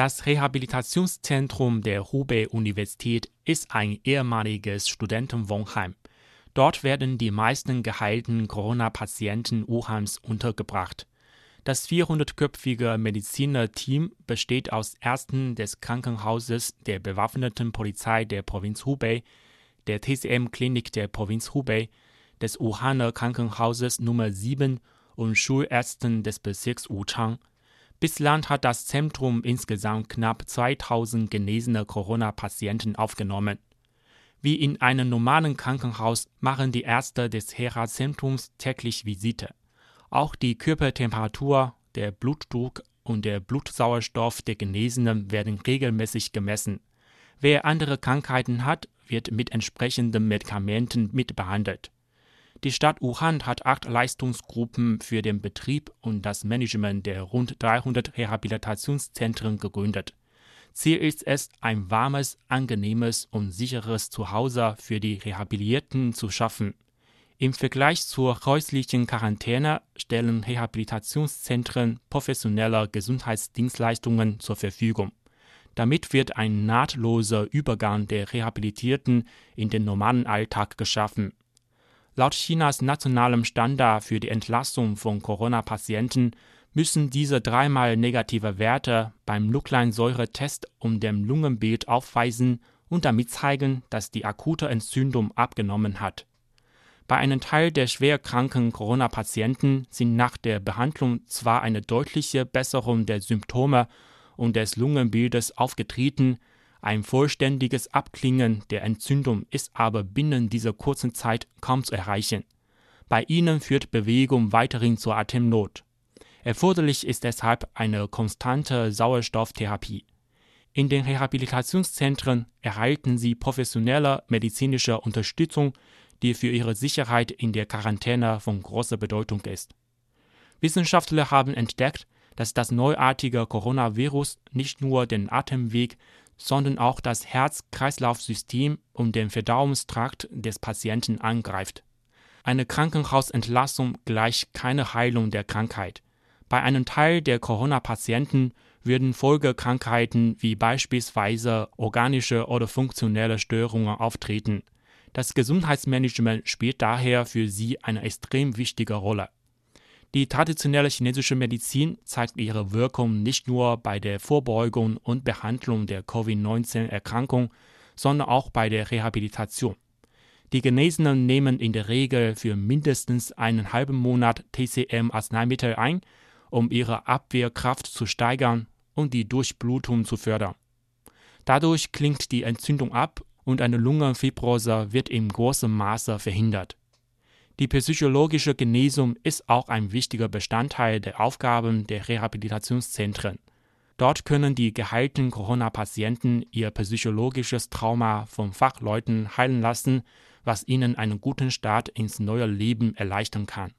Das Rehabilitationszentrum der Hubei-Universität ist ein ehemaliges Studentenwohnheim. Dort werden die meisten geheilten Corona-Patienten Wuhans untergebracht. Das 400-köpfige Medizinerteam besteht aus Ärzten des Krankenhauses der bewaffneten Polizei der Provinz Hubei, der TCM-Klinik der Provinz Hubei, des Wuhaner Krankenhauses Nummer 7 und Schulärzten des Bezirks Wuchang. Bislang hat das Zentrum insgesamt knapp 2000 genesene Corona-Patienten aufgenommen. Wie in einem normalen Krankenhaus machen die Ärzte des Hera-Zentrums täglich Visite. Auch die Körpertemperatur, der Blutdruck und der Blutsauerstoff der Genesenen werden regelmäßig gemessen. Wer andere Krankheiten hat, wird mit entsprechenden Medikamenten mitbehandelt. Die Stadt Wuhan hat acht Leistungsgruppen für den Betrieb und das Management der rund 300 Rehabilitationszentren gegründet. Ziel ist es, ein warmes, angenehmes und sicheres Zuhause für die Rehabilitierten zu schaffen. Im Vergleich zur häuslichen Quarantäne stellen Rehabilitationszentren professionelle Gesundheitsdienstleistungen zur Verfügung. Damit wird ein nahtloser Übergang der Rehabilitierten in den normalen Alltag geschaffen. Laut Chinas nationalem Standard für die Entlassung von Corona-Patienten müssen diese dreimal negative Werte beim Nukleinsäure-Test und dem Lungenbild aufweisen und damit zeigen, dass die akute Entzündung abgenommen hat. Bei einem Teil der schwerkranken Corona-Patienten sind nach der Behandlung zwar eine deutliche Besserung der Symptome und des Lungenbildes aufgetreten, ein vollständiges Abklingen der Entzündung ist aber binnen dieser kurzen Zeit kaum zu erreichen. Bei ihnen führt Bewegung weiterhin zur Atemnot. Erforderlich ist deshalb eine konstante Sauerstofftherapie. In den Rehabilitationszentren erhalten sie professionelle medizinische Unterstützung, die für ihre Sicherheit in der Quarantäne von großer Bedeutung ist. Wissenschaftler haben entdeckt, dass das neuartige Coronavirus nicht nur den Atemweg, sondern auch das Herz-Kreislauf-System und den Verdauungstrakt des Patienten angreift. Eine Krankenhausentlassung gleicht keine Heilung der Krankheit. Bei einem Teil der Corona-Patienten würden Folgekrankheiten wie beispielsweise organische oder funktionelle Störungen auftreten. Das Gesundheitsmanagement spielt daher für sie eine extrem wichtige Rolle. Die traditionelle chinesische Medizin zeigt ihre Wirkung nicht nur bei der Vorbeugung und Behandlung der Covid-19-Erkrankung, sondern auch bei der Rehabilitation. Die Genesenen nehmen in der Regel für mindestens einen halben Monat TCM-Arzneimittel ein, um ihre Abwehrkraft zu steigern und die Durchblutung zu fördern. Dadurch klingt die Entzündung ab und eine Lungenfibrose wird in großem Maße verhindert. Die psychologische Genesung ist auch ein wichtiger Bestandteil der Aufgaben der Rehabilitationszentren. Dort können die geheilten Corona-Patienten ihr psychologisches Trauma von Fachleuten heilen lassen, was ihnen einen guten Start ins neue Leben erleichtern kann.